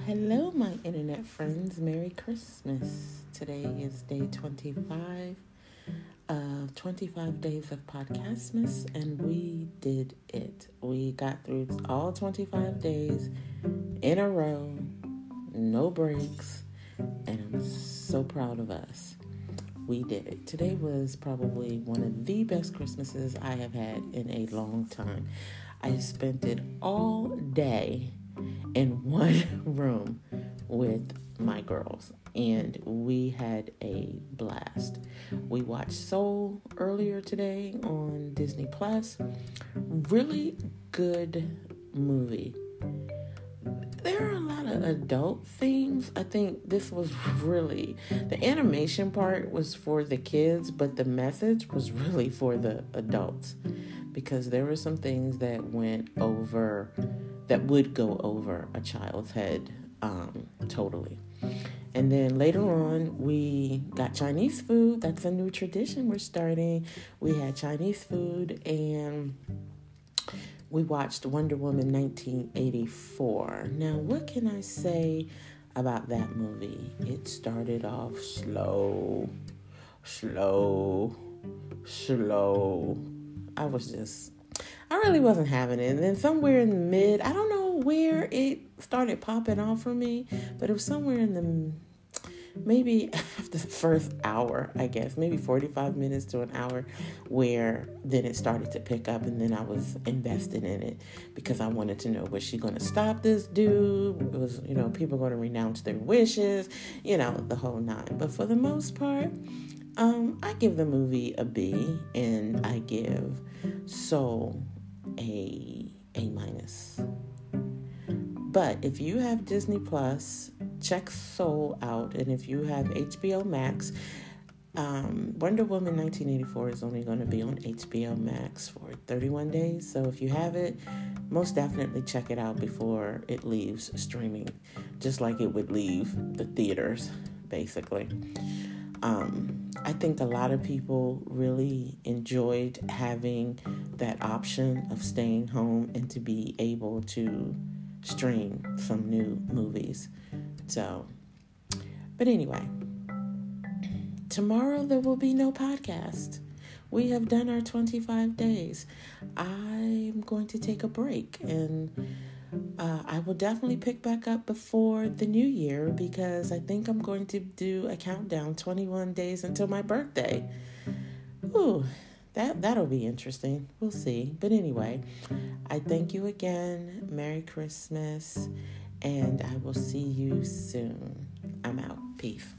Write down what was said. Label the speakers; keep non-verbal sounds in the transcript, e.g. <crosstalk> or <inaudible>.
Speaker 1: hello, my internet friends. Merry Christmas. Today is day 25 of 25 days of Podcastmas, and we did it. We got through all 25 days in a row, no breaks, and I'm so proud of us. We did it. Today was probably one of the best Christmases I have had in a long time. I spent it all day in one <laughs> room with my girls and we had a blast. We watched Soul earlier today on Disney Plus. Really good movie. There are a lot of adult themes. I think this was really the animation part was for the kids, but the message was really for the adults because there were some things that went over that would go over a child's head um, totally. And then later on, we got Chinese food. That's a new tradition we're starting. We had Chinese food and we watched Wonder Woman 1984. Now, what can I say about that movie? It started off slow, slow, slow. I was just I really wasn't having it. And then somewhere in the mid, I don't know where it started popping off for me, but it was somewhere in the maybe <laughs> after the first hour, I guess, maybe 45 minutes to an hour, where then it started to pick up, and then I was invested in it because I wanted to know was she going to stop this dude? Was, you know, people going to renounce their wishes, you know, the whole nine. But for the most part, um, I give the movie a B, and I give Soul a A minus. But if you have Disney Plus, check Soul out, and if you have HBO Max, um, Wonder Woman 1984 is only going to be on HBO Max for 31 days. So if you have it, most definitely check it out before it leaves streaming, just like it would leave the theaters, basically. Um, I think a lot of people really enjoyed having that option of staying home and to be able to stream some new movies. So, but anyway, tomorrow there will be no podcast. We have done our 25 days. I'm going to take a break and I will definitely pick back up before the new year because I think I'm going to do a countdown 21 days until my birthday. Ooh, that that'll be interesting. We'll see. But anyway, I thank you again. Merry Christmas, and I will see you soon. I'm out. Peace.